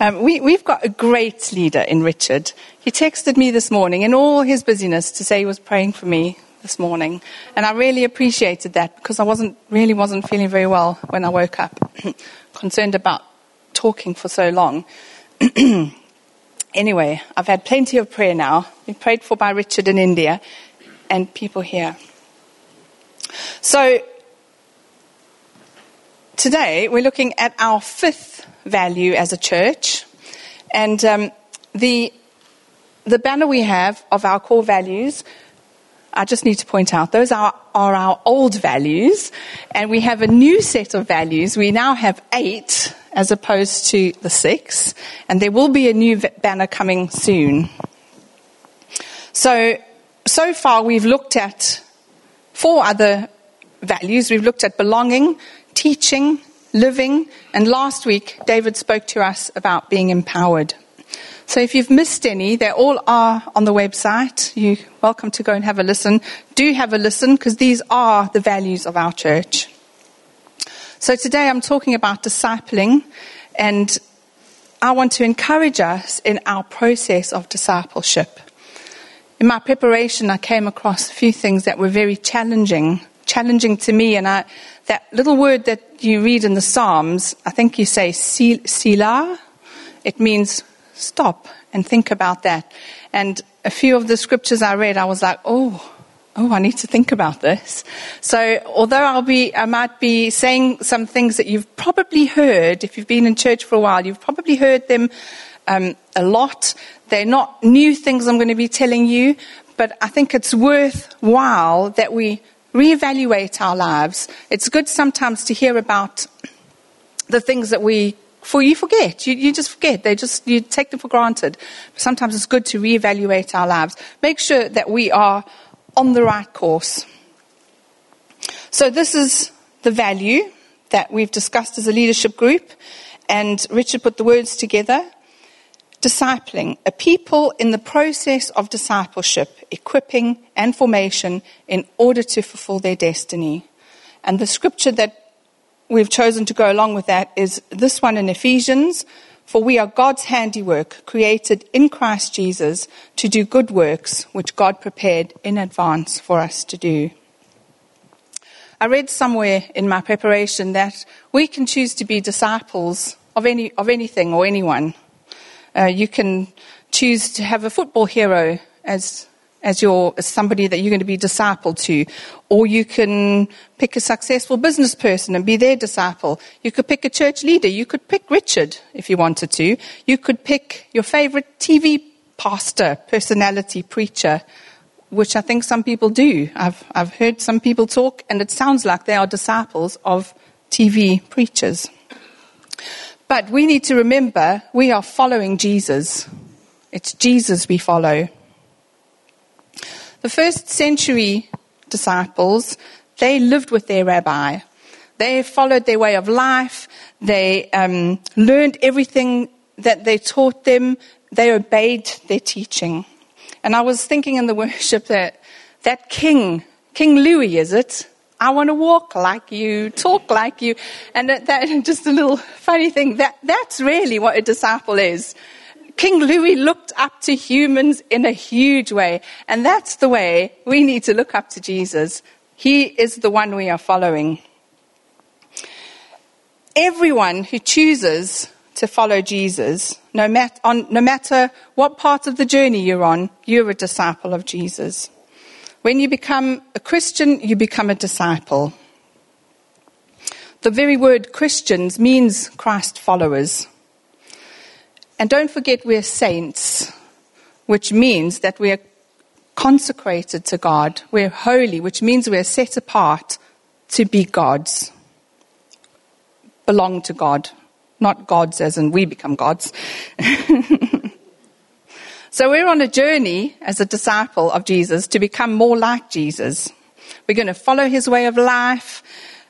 Um, we, we've got a great leader in Richard. He texted me this morning in all his busyness to say he was praying for me this morning. And I really appreciated that because I wasn't, really wasn't feeling very well when I woke up, concerned about talking for so long. anyway, I've had plenty of prayer now. Been prayed for by Richard in India and people here. So today we're looking at our fifth value as a church. And um, the, the banner we have of our core values, I just need to point out, those are, are our old values. And we have a new set of values. We now have eight as opposed to the six. And there will be a new banner coming soon. So, so far we've looked at four other values. We've looked at belonging, teaching, living, and last week David spoke to us about being empowered. So if you've missed any, they all are on the website. You're welcome to go and have a listen. Do have a listen because these are the values of our church. So today I'm talking about discipling and I want to encourage us in our process of discipleship. In my preparation, I came across a few things that were very challenging challenging to me. And I, that little word that you read in the Psalms, I think you say Selah. It means stop and think about that. And a few of the scriptures I read, I was like, oh, oh, I need to think about this. So although I'll be, I might be saying some things that you've probably heard, if you've been in church for a while, you've probably heard them um, a lot. They're not new things I'm going to be telling you, but I think it's worthwhile that we reevaluate our lives. It's good sometimes to hear about the things that we for you forget. You, you just forget. They just you take them for granted. Sometimes it's good to reevaluate our lives. Make sure that we are on the right course. So this is the value that we've discussed as a leadership group, and Richard put the words together discipling, a people in the process of discipleship, equipping and formation in order to fulfill their destiny. And the scripture that we've chosen to go along with that is this one in Ephesians. For we are God's handiwork, created in Christ Jesus to do good works, which God prepared in advance for us to do. I read somewhere in my preparation that we can choose to be disciples of, any, of anything or anyone. Uh, you can choose to have a football hero as as your as somebody that you're going to be discipled to, or you can pick a successful business person and be their disciple. You could pick a church leader. You could pick Richard if you wanted to. You could pick your favorite TV pastor, personality, preacher, which I think some people do. I've I've heard some people talk, and it sounds like they are disciples of TV preachers. But we need to remember we are following Jesus. It's Jesus we follow. The first century disciples, they lived with their rabbi. They followed their way of life. They um, learned everything that they taught them. They obeyed their teaching. And I was thinking in the worship that that king, King Louis, is it? I want to walk like you, talk like you. And that, that just a little funny thing, that, that's really what a disciple is. King Louis looked up to humans in a huge way. And that's the way we need to look up to Jesus. He is the one we are following. Everyone who chooses to follow Jesus, no, mat- on, no matter what part of the journey you're on, you're a disciple of Jesus. When you become a Christian, you become a disciple. The very word Christians means Christ followers. And don't forget we're saints, which means that we're consecrated to God. We're holy, which means we're set apart to be gods, belong to God. Not gods as in we become gods. So we're on a journey as a disciple of Jesus to become more like Jesus. We're going to follow his way of life,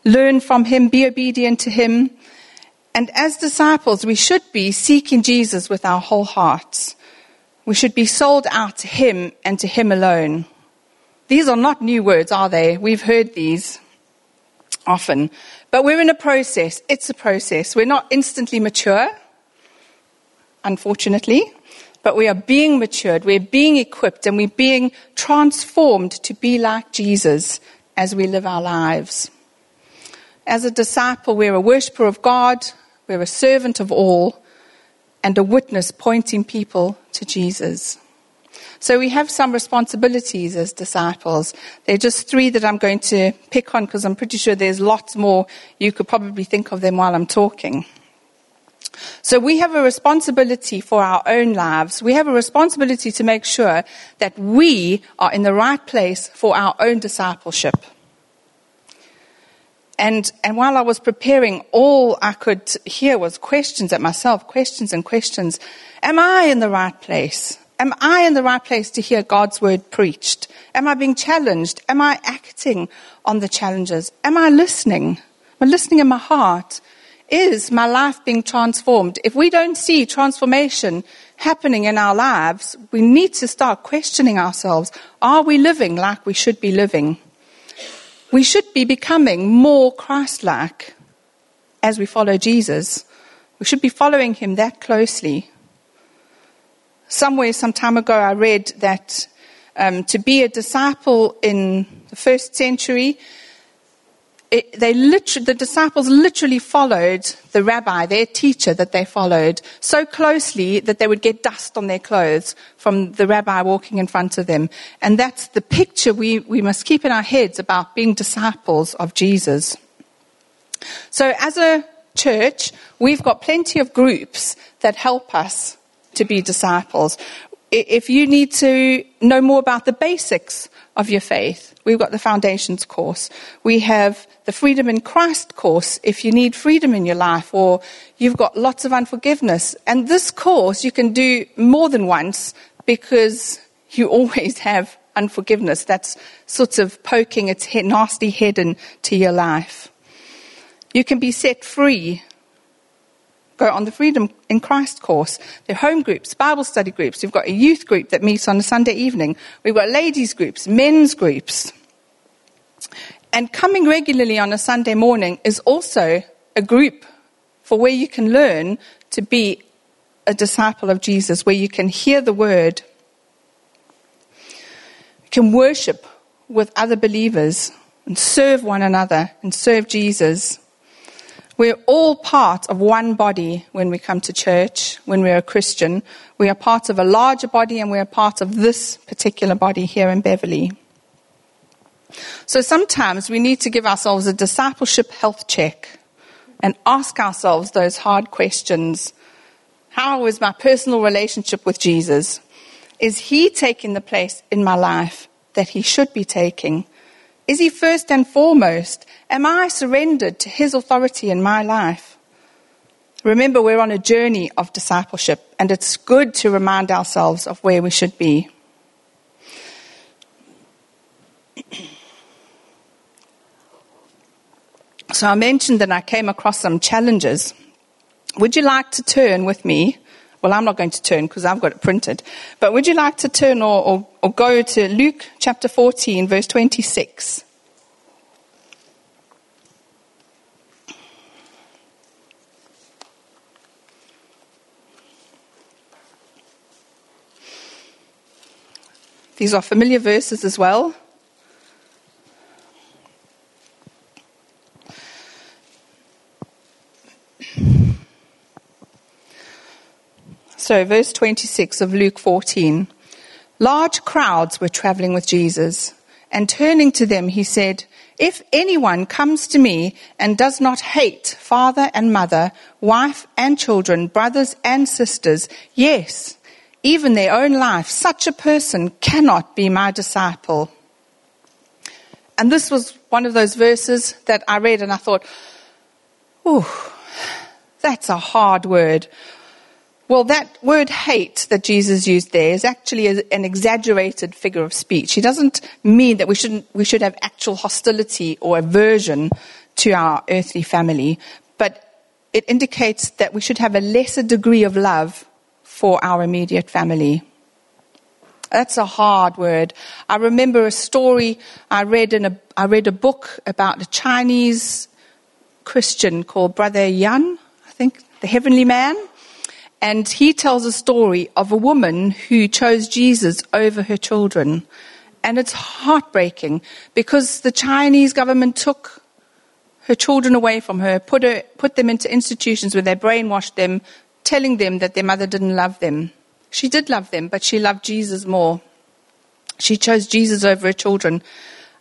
learn from him, be obedient to him. And as disciples, we should be seeking Jesus with our whole hearts. We should be sold out to him and to him alone. These are not new words, are they? We've heard these often. But we're in a process. It's a process. We're not instantly mature. unfortunately, but we are being matured, we're being equipped, and we're being transformed to be like Jesus as we live our lives. As a disciple, we're a worshiper of God, we're a servant of all, and a witness pointing people to Jesus. So we have some responsibilities as disciples. They're just three that I'm going to pick on because I'm pretty sure there's lots more. You could probably think of them while I'm talking. So we have a responsibility for our own lives. We have a responsibility to make sure that we are in the right place for our own discipleship. And, and while I was preparing, all I could hear was questions at myself, questions and questions. Am I in the right place? Am I in the right place to hear God's word preached? Am I being challenged? Am I acting on the challenges? Am I listening? Am I listening in my heart? Is my life being transformed? If we don't see transformation happening in our lives, we need to start questioning ourselves. Are we living like we should be living? We should be becoming more Christ like as we follow Jesus. We should be following him that closely somewhere some time ago I read that um, to be a disciple in the first century, it, they literally, the disciples literally followed the rabbi, their teacher that they followed, so closely that they would get dust on their clothes from the rabbi walking in front of them. And that's the picture we, we must keep in our heads about being disciples of Jesus. So as a church, we've got plenty of groups that help us to be disciples. If you need to know more about the basics of your faith, we've got the foundations course. We have the freedom in Christ course if you need freedom in your life or you've got lots of unforgiveness. And this course you can do more than once because you always have unforgiveness. That's sort of poking its nasty head into your life. You can be set free go on the Freedom in Christ course. There are home groups, Bible study groups. We've got a youth group that meets on a Sunday evening. We've got ladies groups, men's groups. And coming regularly on a Sunday morning is also a group for where you can learn to be a disciple of Jesus, where you can hear the word. Can worship with other believers and serve one another and serve Jesus. We're all part of one body when we come to church, when we're a Christian. We are part of a larger body and we're part of this particular body here in Beverley. So sometimes we need to give ourselves a discipleship health check and ask ourselves those hard questions. How is my personal relationship with Jesus? Is he taking the place in my life that he should be taking? Is he first and foremost? Am I surrendered to his authority in my life? Remember, we're on a journey of discipleship, and it's good to remind ourselves of where we should be. So I mentioned that I came across some challenges. Would you like to turn with me well, I'm not going to turn because I've got it printed. But would you like to turn or, or, or go to Luke chapter 14, verse 26? These are familiar verses as well. So, verse 26 of Luke 14. Large crowds were traveling with Jesus, and turning to them, he said, If anyone comes to me and does not hate father and mother, wife and children, brothers and sisters, yes, even their own life, such a person cannot be my disciple. And this was one of those verses that I read and I thought, oh, that's a hard word. Well, that word hate that Jesus used there is actually an exaggerated figure of speech. He doesn't mean that we, shouldn't, we should have actual hostility or aversion to our earthly family, but it indicates that we should have a lesser degree of love for our immediate family. That's a hard word. I remember a story I read in a, I read a book about a Chinese Christian called Brother Yan, I think, the Heavenly Man. And he tells a story of a woman who chose Jesus over her children. And it's heartbreaking because the Chinese government took her children away from her, put, her, put them into institutions where they brainwashed them, telling them that their mother didn't love them. She did love them, but she loved Jesus more. She chose Jesus over her children.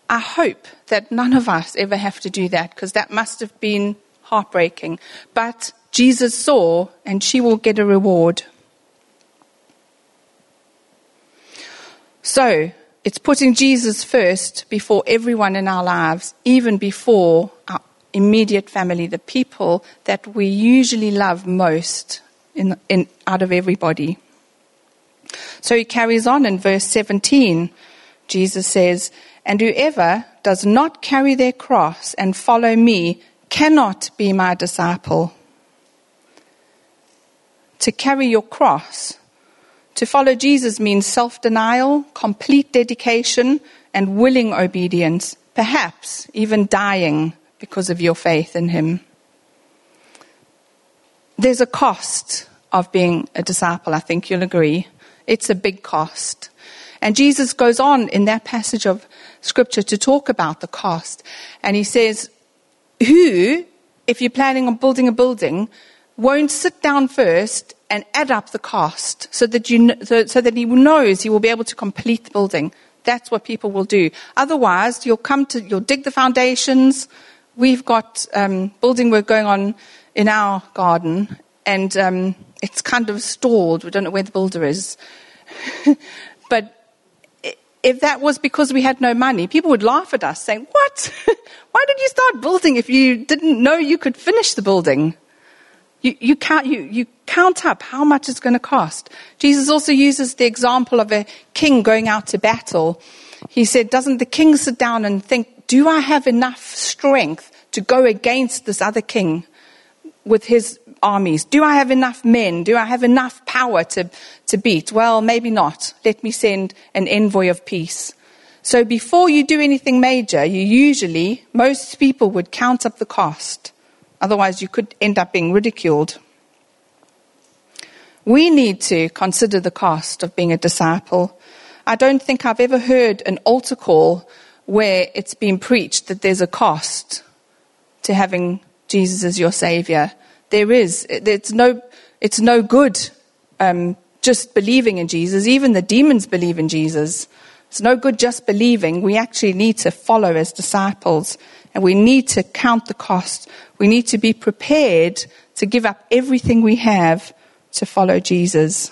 I hope that none of us ever have to do that because that must have been heartbreaking. But Jesus saw, and she will get a reward. So, it's putting Jesus first before everyone in our lives, even before our immediate family, the people that we usually love most in, in, out of everybody. So he carries on in verse 17. Jesus says, And whoever does not carry their cross and follow me cannot be my disciple. To carry your cross, to follow Jesus means self denial, complete dedication, and willing obedience, perhaps even dying because of your faith in Him. There's a cost of being a disciple, I think you'll agree. It's a big cost. And Jesus goes on in that passage of scripture to talk about the cost. And he says, Who, if you're planning on building a building, won't sit down first and add up the cost so that, you, so, so that he knows he will be able to complete the building? That's what people will do. Otherwise, you'll come to, you'll dig the foundations. We've got um, building work going on in our garden, and um, it's kind of stalled. We don't know where the builder is. but if that was because we had no money, people would laugh at us saying, What? Why did you start building if you didn't know you could finish the building? You, you, count, you, you count up how much it's going to cost. Jesus also uses the example of a king going out to battle. He said, Doesn't the king sit down and think, Do I have enough strength to go against this other king with his armies? Do I have enough men? Do I have enough power to, to beat? Well, maybe not. Let me send an envoy of peace. So before you do anything major, you usually, most people would count up the cost. Otherwise, you could end up being ridiculed. We need to consider the cost of being a disciple. I don't think I've ever heard an altar call where it's been preached that there's a cost to having Jesus as your Savior there is. It's no, it's no good um, just believing in Jesus. Even the demons believe in Jesus. It's no good just believing. We actually need to follow as disciples and we need to count the cost. We need to be prepared to give up everything we have to follow Jesus.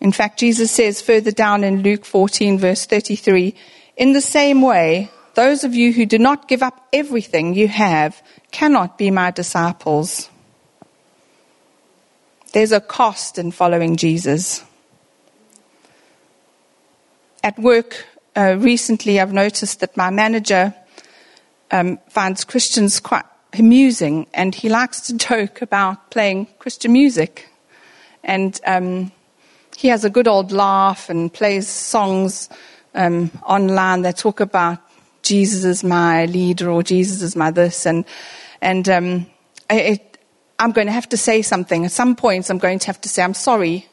In fact, Jesus says further down in Luke 14, verse 33, in the same way, those of you who do not give up everything you have cannot be my disciples. There's a cost in following Jesus. At work uh, recently, I've noticed that my manager um, finds Christians quite amusing, and he likes to joke about playing Christian music. And um, he has a good old laugh and plays songs um, online that talk about Jesus is my leader or Jesus is my this. And, and um, it, I'm going to have to say something. At some points, I'm going to have to say, I'm sorry.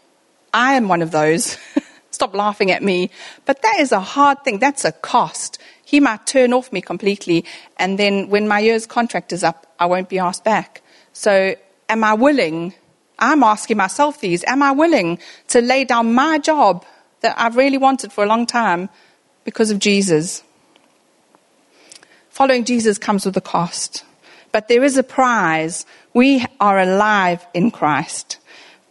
I am one of those. Stop laughing at me. But that is a hard thing. That's a cost. He might turn off me completely. And then when my year's contract is up, I won't be asked back. So am I willing? I'm asking myself these. Am I willing to lay down my job that I've really wanted for a long time because of Jesus? Following Jesus comes with a cost, but there is a prize. We are alive in Christ.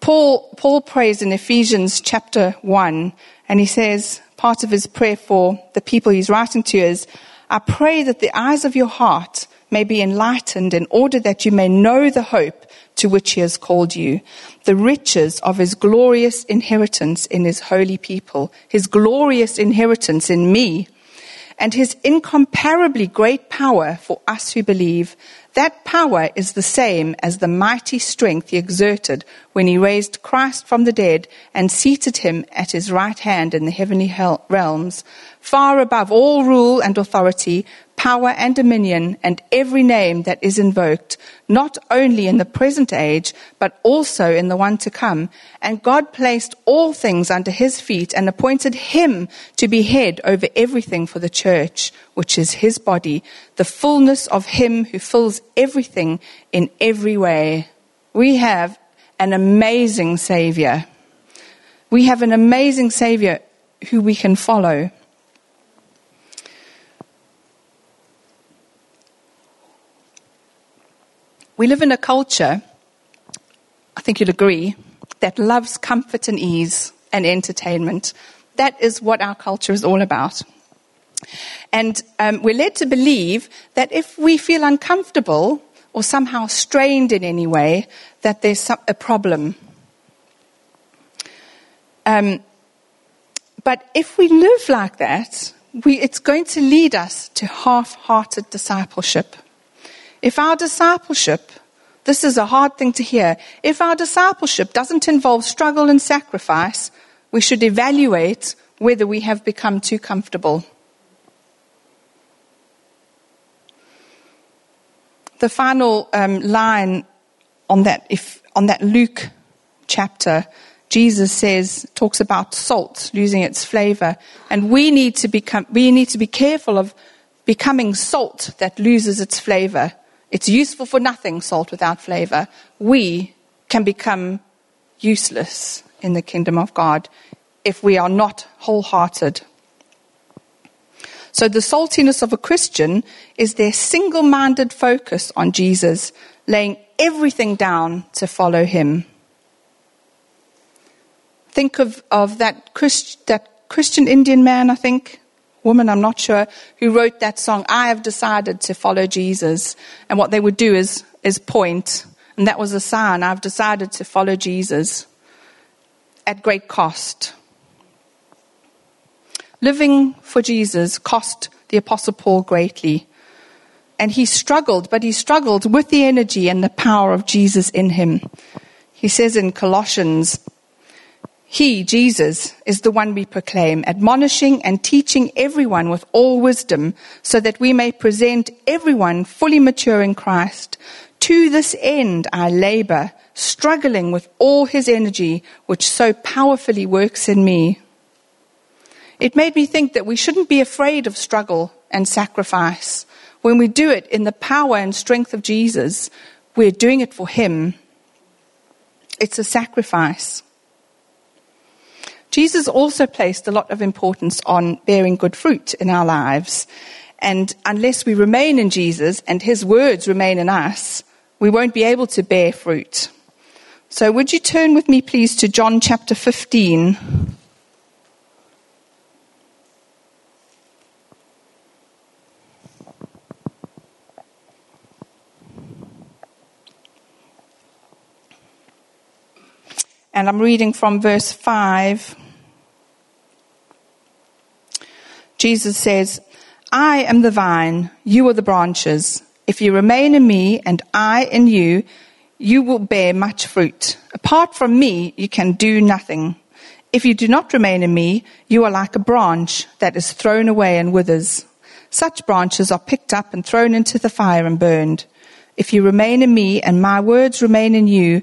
Paul, Paul prays in Ephesians chapter 1, and he says, part of his prayer for the people he's writing to is, I pray that the eyes of your heart may be enlightened in order that you may know the hope to which he has called you, the riches of his glorious inheritance in his holy people, his glorious inheritance in me, and his incomparably great power for us who believe. That power is the same as the mighty strength he exerted when he raised Christ from the dead and seated him at his right hand in the heavenly realms, far above all rule and authority, power, and dominion, and every name that is invoked, not only in the present age, but also in the one to come. And God placed all things under his feet and appointed him to be head over everything for the church, which is his body, the fullness of him who fills everything in every way. We have an amazing Savior. We have an amazing Savior who we can follow. We live in a culture, I think you'll agree, that loves comfort and ease and entertainment. That is what our culture is all about. And um, we're led to believe that if we feel uncomfortable or somehow strained in any way, that there's a problem. Um, but if we live like that, we, it's going to lead us to half hearted discipleship. If our discipleship, this is a hard thing to hear, if our discipleship doesn't involve struggle and sacrifice, we should evaluate whether we have become too comfortable. The final um, line on that, if, on that Luke chapter, Jesus says, talks about salt losing its flavor. And we need to become, we need to be careful of becoming salt that loses its flavor. It's useful for nothing, salt without flavor. We can become useless in the kingdom of God if we are not wholehearted. So the saltiness of a Christian is their single minded focus on Jesus, laying everything down to follow him. Think of, of that, Christ, that Christian Indian man, I think, woman, I'm not sure, who wrote that song, I have decided to follow Jesus. And what they would do is, is point, and that was a sign, I've decided to follow Jesus at great cost. Living for Jesus cost the Apostle Paul greatly. And he struggled, but he struggled with the energy and the power of Jesus in him. He says in Colossians he, Jesus, is the one we proclaim, admonishing and teaching everyone with all wisdom, so that we may present everyone fully mature in Christ. To this end I labor, struggling with all his energy, which so powerfully works in me. It made me think that we shouldn't be afraid of struggle and sacrifice. When we do it in the power and strength of Jesus, we're doing it for him. It's a sacrifice. Jesus also placed a lot of importance on bearing good fruit in our lives. And unless we remain in Jesus and his words remain in us, we won't be able to bear fruit. So would you turn with me, please, to John chapter 15? And I'm reading from verse 5. Jesus says, I am the vine, you are the branches. If you remain in me and I in you, you will bear much fruit. Apart from me, you can do nothing. If you do not remain in me, you are like a branch that is thrown away and withers. Such branches are picked up and thrown into the fire and burned. If you remain in me and my words remain in you,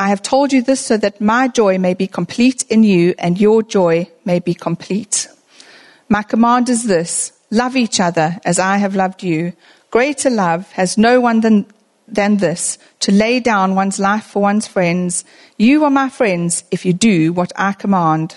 I have told you this so that my joy may be complete in you and your joy may be complete. My command is this love each other as I have loved you. Greater love has no one than, than this to lay down one's life for one's friends. You are my friends if you do what I command.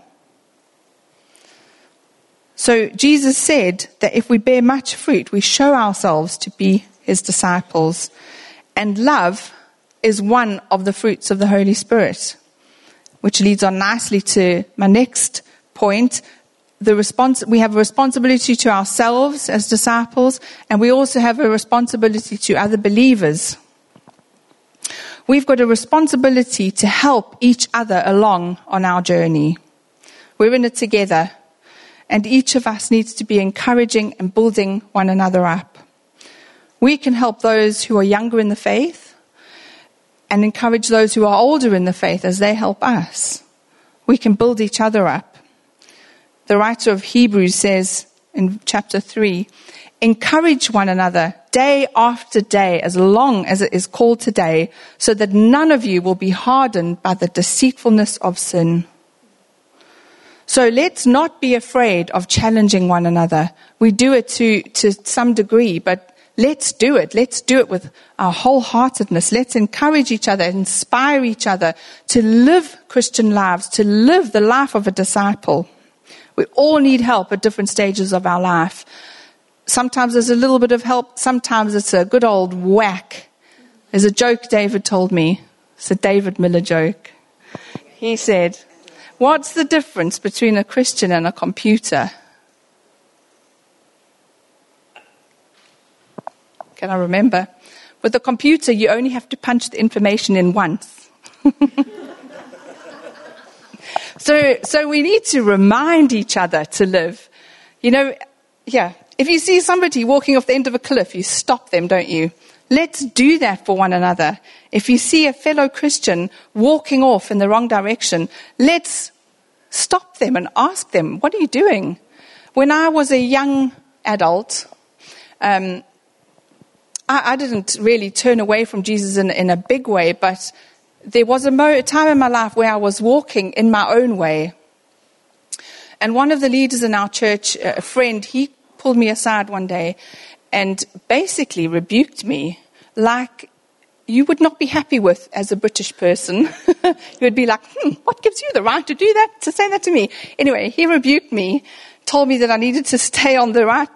So Jesus said that if we bear much fruit, we show ourselves to be his disciples. And love is one of the fruits of the Holy Spirit, which leads on nicely to my next point. The response, we have a responsibility to ourselves as disciples, and we also have a responsibility to other believers. We've got a responsibility to help each other along on our journey. We're in it together and each of us needs to be encouraging and building one another up. We can help those who are younger in the faith and encourage those who are older in the faith as they help us. We can build each other up. The writer of Hebrews says in chapter 3 encourage one another day after day, as long as it is called today, so that none of you will be hardened by the deceitfulness of sin. So let's not be afraid of challenging one another. We do it to, to some degree, but let's do it. Let's do it with our wholeheartedness. Let's encourage each other, inspire each other to live Christian lives, to live the life of a disciple. We all need help at different stages of our life. Sometimes there's a little bit of help. Sometimes it's a good old whack. There's a joke David told me. It's a David Miller joke. He said, What's the difference between a Christian and a computer? Can I remember? With a computer, you only have to punch the information in once. so, so we need to remind each other to live. You know, yeah, if you see somebody walking off the end of a cliff, you stop them, don't you? Let's do that for one another. If you see a fellow Christian walking off in the wrong direction, let's stop them and ask them, What are you doing? When I was a young adult, um, I, I, didn't really turn away from Jesus in, in a big way, but there was a, mo- a time in my life where I was walking in my own way. And one of the leaders in our church, a friend, he pulled me aside one day and basically rebuked me like you would not be happy with as a British person. you would be like, hmm, what gives you the right to do that, to say that to me? Anyway, he rebuked me, told me that I needed to stay on the right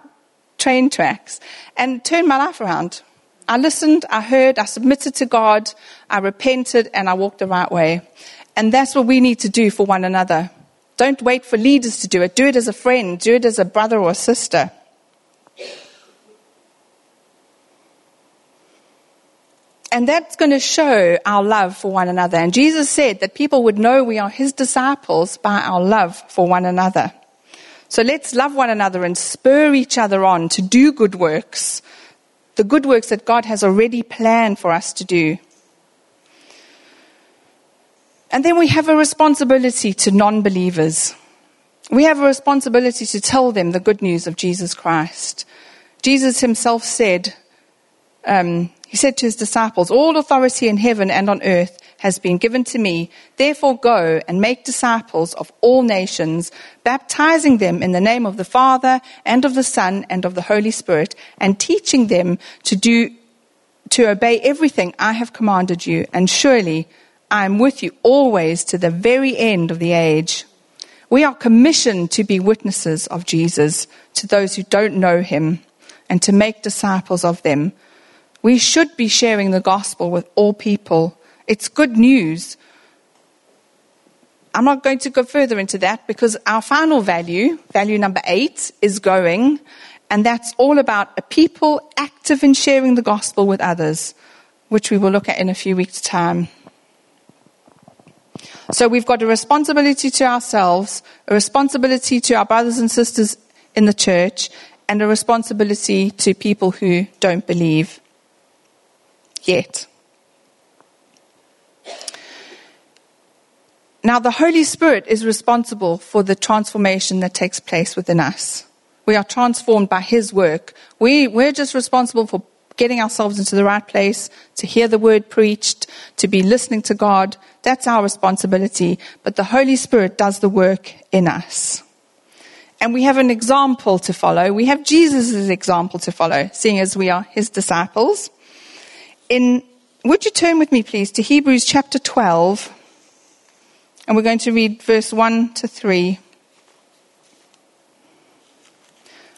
train tracks, and turned my life around. I listened, I heard, I submitted to God, I repented, and I walked the right way. And that's what we need to do for one another. Don't wait for leaders to do it. Do it as a friend, do it as a brother or a sister. And that's going to show our love for one another. And Jesus said that people would know we are his disciples by our love for one another. So let's love one another and spur each other on to do good works, the good works that God has already planned for us to do. And then we have a responsibility to non believers. We have a responsibility to tell them the good news of Jesus Christ. Jesus himself said, um, he said to his disciples, All authority in heaven and on earth has been given to me. Therefore, go and make disciples of all nations, baptizing them in the name of the Father and of the Son and of the Holy Spirit, and teaching them to do, to obey everything I have commanded you. And surely I am with you always to the very end of the age. We are commissioned to be witnesses of Jesus to those who don't know him and to make disciples of them. We should be sharing the gospel with all people. It's good news. I'm not going to go further into that because our final value, value number eight, is going, and that's all about a people active in sharing the gospel with others, which we will look at in a few weeks' time. So we've got a responsibility to ourselves, a responsibility to our brothers and sisters in the church, and a responsibility to people who don't believe yet. Now, the Holy Spirit is responsible for the transformation that takes place within us. We are transformed by His work. We, we're just responsible for getting ourselves into the right place, to hear the word preached, to be listening to God. That's our responsibility. But the Holy Spirit does the work in us. and we have an example to follow. We have Jesus' example to follow, seeing as we are his disciples. In, would you turn with me, please, to Hebrews chapter 12? And we're going to read verse 1 to 3.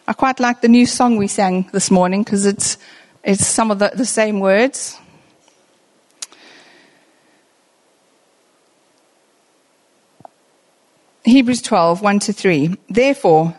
I quite like the new song we sang this morning because it's, it's some of the, the same words. Hebrews 12, 1 to 3. Therefore,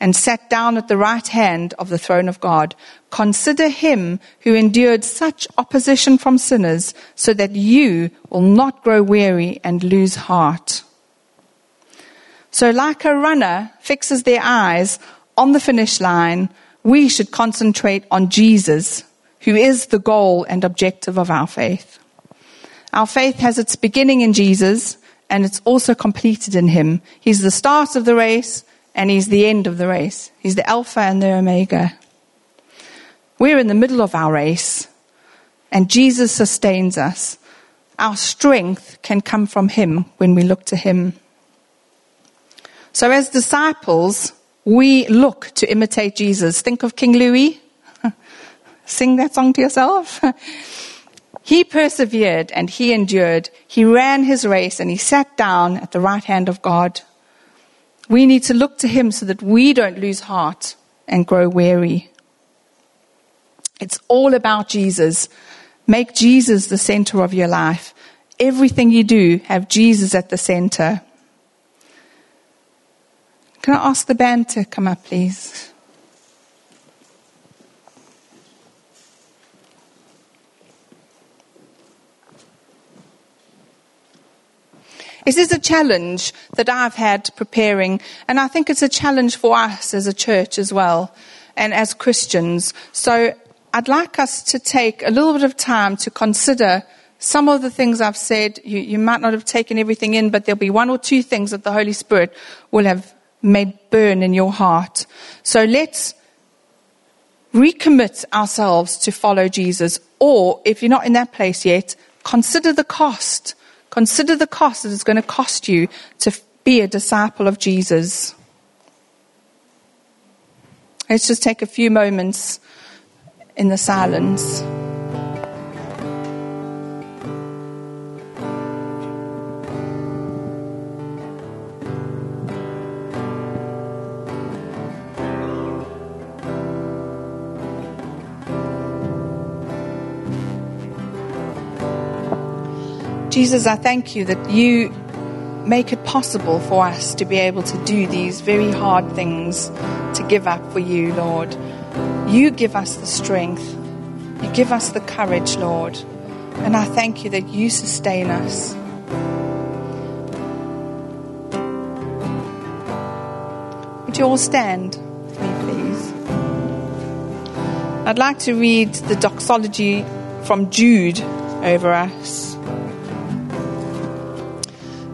and sat down at the right hand of the throne of God. Consider him who endured such opposition from sinners so that you will not grow weary and lose heart. So like a runner fixes their eyes on the finish line, we should concentrate on Jesus, who is the goal and objective of our faith. Our faith has its beginning in Jesus and it's also completed in him. He's the start of the race and he's the end of the race. He's the Alpha and the Omega. We're in the middle of our race, and Jesus sustains us. Our strength can come from Him when we look to Him. So, as disciples, we look to imitate Jesus. Think of King Louis. Sing that song to yourself. he persevered and he endured. He ran his race and he sat down at the right hand of God. We need to look to him so that we don't lose heart and grow weary. It's all about Jesus. Make Jesus the center of your life. Everything you do, have Jesus at the center. Can I ask the band to come up, please? It is a challenge that I've had preparing, and I think it's a challenge for us as a church as well, and as Christians. So I'd like us to take a little bit of time to consider some of the things I've said. You, you, might not have taken everything in, but there'll be one or two things that the Holy Spirit will have made burn in your heart. So let's recommit ourselves to follow Jesus. Or if you're not in that place yet, consider the cost. Consider the cost that it's going to cost you to be a disciple of Jesus. Let's just take a few moments in the silence. Jesus, I thank you that you make it possible for us to be able to do these very hard things, to give up for you, Lord. You give us the strength. You give us the courage, Lord. And I thank you that you sustain us. Would you all stand me, please? I'd like to read the doxology from Jude over us.